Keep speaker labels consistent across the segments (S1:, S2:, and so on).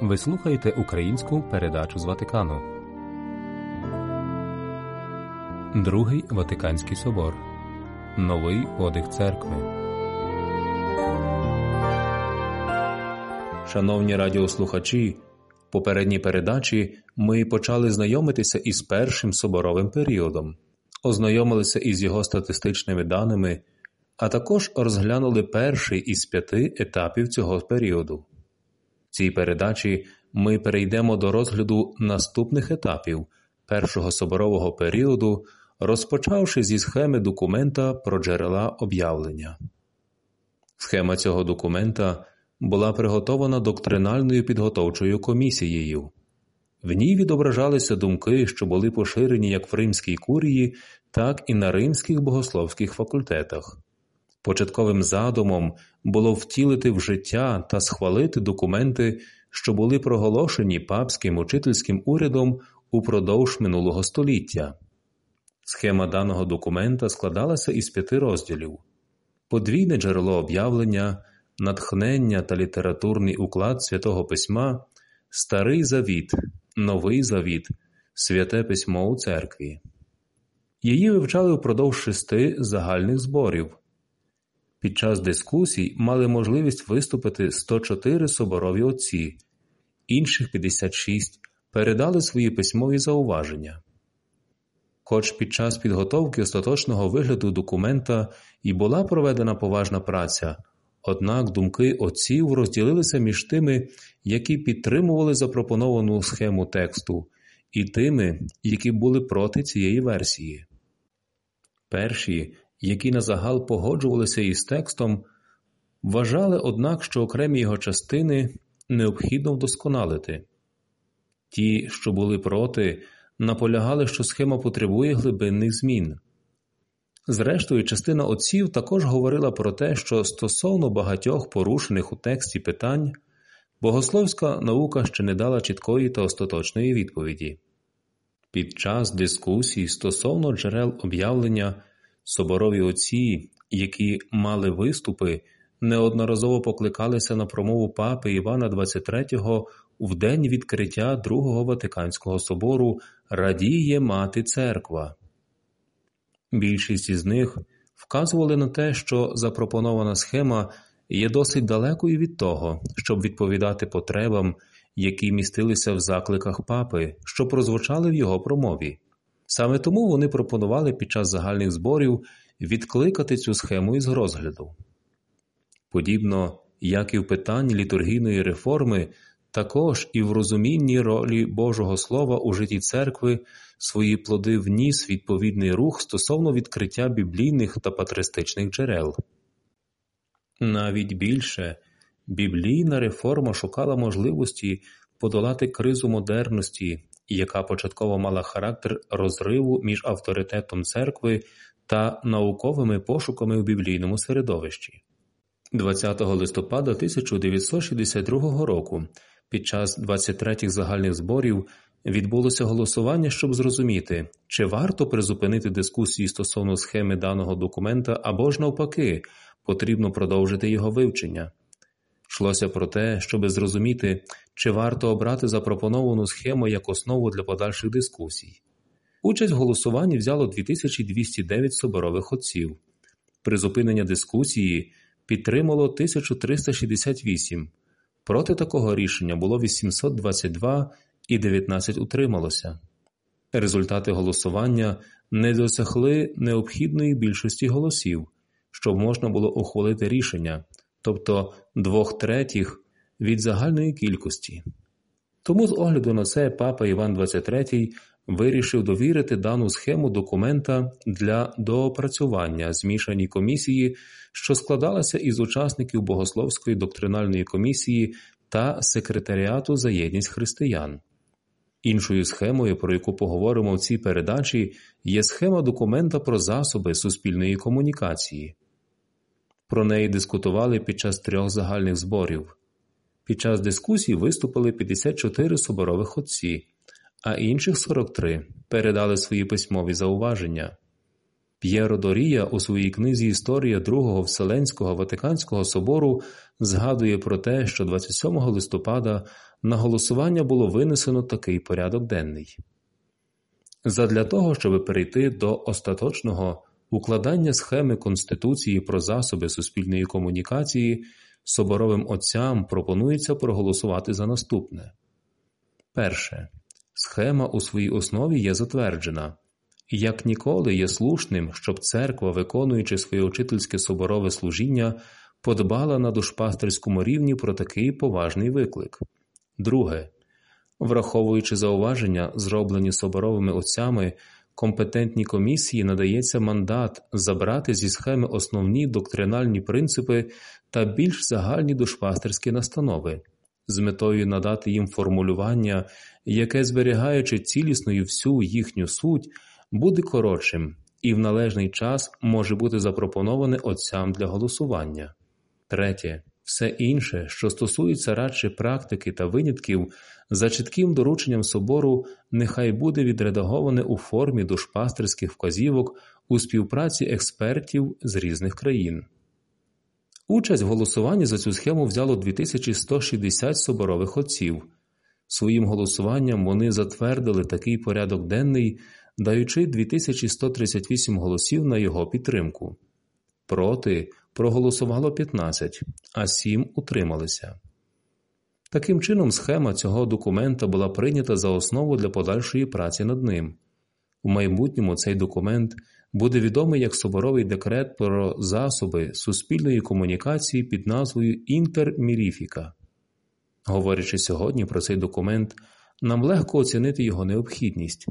S1: Ви слухаєте українську передачу з Ватикану. Другий Ватиканський собор. Новий подих церкви.
S2: Шановні радіослухачі, в попередній передачі ми почали знайомитися із першим соборовим періодом, ознайомилися із його статистичними даними, а також розглянули перший із п'яти етапів цього періоду. Цій передачі ми перейдемо до розгляду наступних етапів першого соборового періоду, розпочавши зі схеми документа про джерела об'явлення. Схема цього документа була приготована доктринальною підготовчою комісією. В ній відображалися думки, що були поширені як в Римській курії, так і на римських богословських факультетах. Початковим задумом було втілити в життя та схвалити документи, що були проголошені папським учительським урядом упродовж минулого століття. Схема даного документа складалася із п'яти розділів: подвійне джерело об'явлення, натхнення та літературний уклад святого письма, Старий Завіт, Новий Завіт, Святе письмо у церкві. Її вивчали впродовж шести загальних зборів. Під час дискусій мали можливість виступити 104 соборові отці, інших 56 передали свої письмові зауваження. Хоч під час підготовки остаточного вигляду документа і була проведена поважна праця, однак думки отців розділилися між тими, які підтримували запропоновану схему тексту, і тими, які були проти цієї версії. Перші які на загал погоджувалися із текстом, вважали, однак, що окремі його частини необхідно вдосконалити. Ті, що були проти, наполягали, що схема потребує глибинних змін. Зрештою, частина отців також говорила про те, що стосовно багатьох порушених у тексті питань богословська наука ще не дала чіткої та остаточної відповіді. Під час дискусій стосовно джерел об'явлення Соборові отці, які мали виступи, неодноразово покликалися на промову папи Івана XXIII в день відкриття Другого Ватиканського собору Радіє Мати Церква. Більшість із них вказували на те, що запропонована схема є досить далекою від того, щоб відповідати потребам, які містилися в закликах папи, що прозвучали в його промові. Саме тому вони пропонували під час загальних зборів відкликати цю схему із розгляду. Подібно як і в питанні літургійної реформи, також і в розумінні ролі Божого Слова у житті церкви свої плоди вніс відповідний рух стосовно відкриття біблійних та патристичних джерел. Навіть більше біблійна реформа шукала можливості подолати кризу модерності яка початково мала характер розриву між авторитетом церкви та науковими пошуками в біблійному середовищі. 20 листопада 1962 року під час 23-х загальних зборів відбулося голосування, щоб зрозуміти, чи варто призупинити дискусії стосовно схеми даного документа або ж навпаки, потрібно продовжити його вивчення. Йшлося про те, щоби зрозуміти, чи варто обрати запропоновану схему як основу для подальших дискусій. Участь в голосуванні взяло 2209 соборових отців. Призупинення дискусії підтримало 1368. Проти такого рішення було 822 і 19 утрималося. Результати голосування не досягли необхідної більшості голосів, щоб можна було ухвалити рішення, тобто двох третіх від загальної кількості. Тому з огляду на це папа Іван XXIII вирішив довірити дану схему документа для доопрацювання змішаній комісії, що складалася із учасників Богословської доктринальної комісії та секретаріату за єдність християн. Іншою схемою, про яку поговоримо в цій передачі, є схема документа про засоби суспільної комунікації. Про неї дискутували під час трьох загальних зборів. Під час дискусій виступили 54 соборових отці, а інших 43 передали свої письмові зауваження. П'єро Дорія у своїй книзі Історія Другого Вселенського Ватиканського собору згадує про те, що 27 листопада на голосування було винесено такий порядок денний. Задля того, щоб перейти до остаточного укладання схеми Конституції про засоби суспільної комунікації, соборовим отцям пропонується проголосувати за наступне. Перше. Схема у своїй основі є затверджена. Як ніколи є слушним, щоб церква, виконуючи своє учительське соборове служіння, подбала на душпастерському рівні про такий поважний виклик. Друге. Враховуючи зауваження, зроблені соборовими отцями, компетентній комісії надається мандат забрати зі схеми основні доктринальні принципи та більш загальні душпастерські настанови, з метою надати їм формулювання, яке, зберігаючи цілісною всю їхню суть, буде коротшим і в належний час може бути запропоноване отцям для голосування. Третє. Все інше, що стосується радше практики та винятків, за чітким дорученням собору, нехай буде відредаговане у формі душпастерських вказівок у співпраці експертів з різних країн. Участь в голосуванні за цю схему взяло 2160 соборових отців. Своїм голосуванням вони затвердили такий порядок денний, даючи 2138 голосів на його підтримку. Проти проголосувало 15, а 7 утрималися. Таким чином, схема цього документа була прийнята за основу для подальшої праці над ним. У майбутньому цей документ буде відомий як Соборовий декрет про засоби суспільної комунікації під назвою Інтерміріфіка. Говорячи сьогодні про цей документ, нам легко оцінити його необхідність.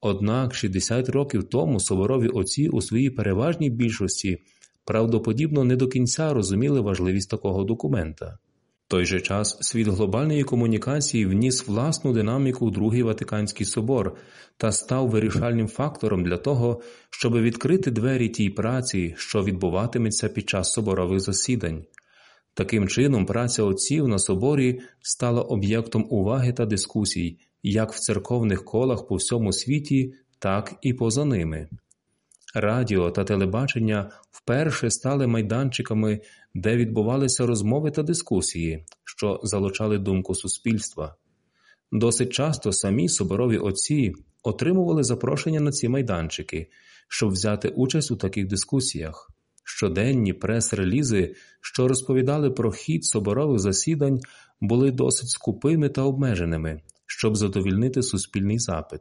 S2: Однак 60 років тому соборові отці у своїй переважній більшості правдоподібно не до кінця розуміли важливість такого документа. В той же час світ глобальної комунікації вніс власну динаміку у Другий Ватиканський собор та став вирішальним фактором для того, щоб відкрити двері тій праці, що відбуватиметься під час соборових засідань. Таким чином, праця отців на соборі стала об'єктом уваги та дискусій як в церковних колах по всьому світі, так і поза ними. Радіо та телебачення вперше стали майданчиками, де відбувалися розмови та дискусії, що залучали думку суспільства. Досить часто самі соборові отці отримували запрошення на ці майданчики, щоб взяти участь у таких дискусіях. Щоденні прес-релізи, що розповідали про хід соборових засідань, були досить скупими та обмеженими, щоб задовільнити суспільний запит.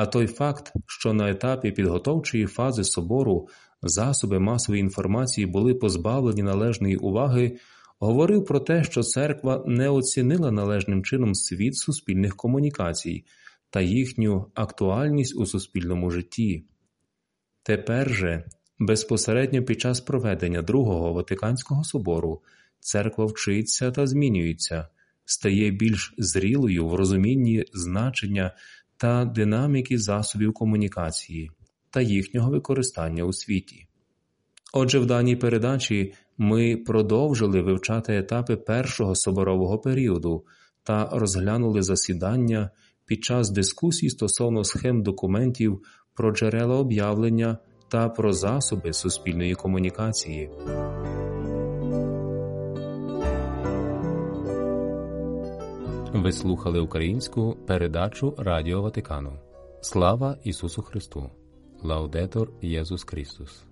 S2: А той факт, що на етапі підготовчої фази собору засоби масової інформації були позбавлені належної уваги, говорив про те, що церква не оцінила належним чином світ суспільних комунікацій та їхню актуальність у суспільному житті. Тепер же, безпосередньо під час проведення Другого Ватиканського собору, церква вчиться та змінюється, стає більш зрілою в розумінні значення та динаміки засобів комунікації та їхнього використання у світі. Отже, в даній передачі ми продовжили вивчати етапи першого соборового періоду та розглянули засідання під час дискусій стосовно схем документів про джерела об'явлення та про засоби суспільної комунікації.
S1: Ви слухали українську передачу Радіо Ватикану. Слава Ісусу Христу! Лаудетор Єсус Христос!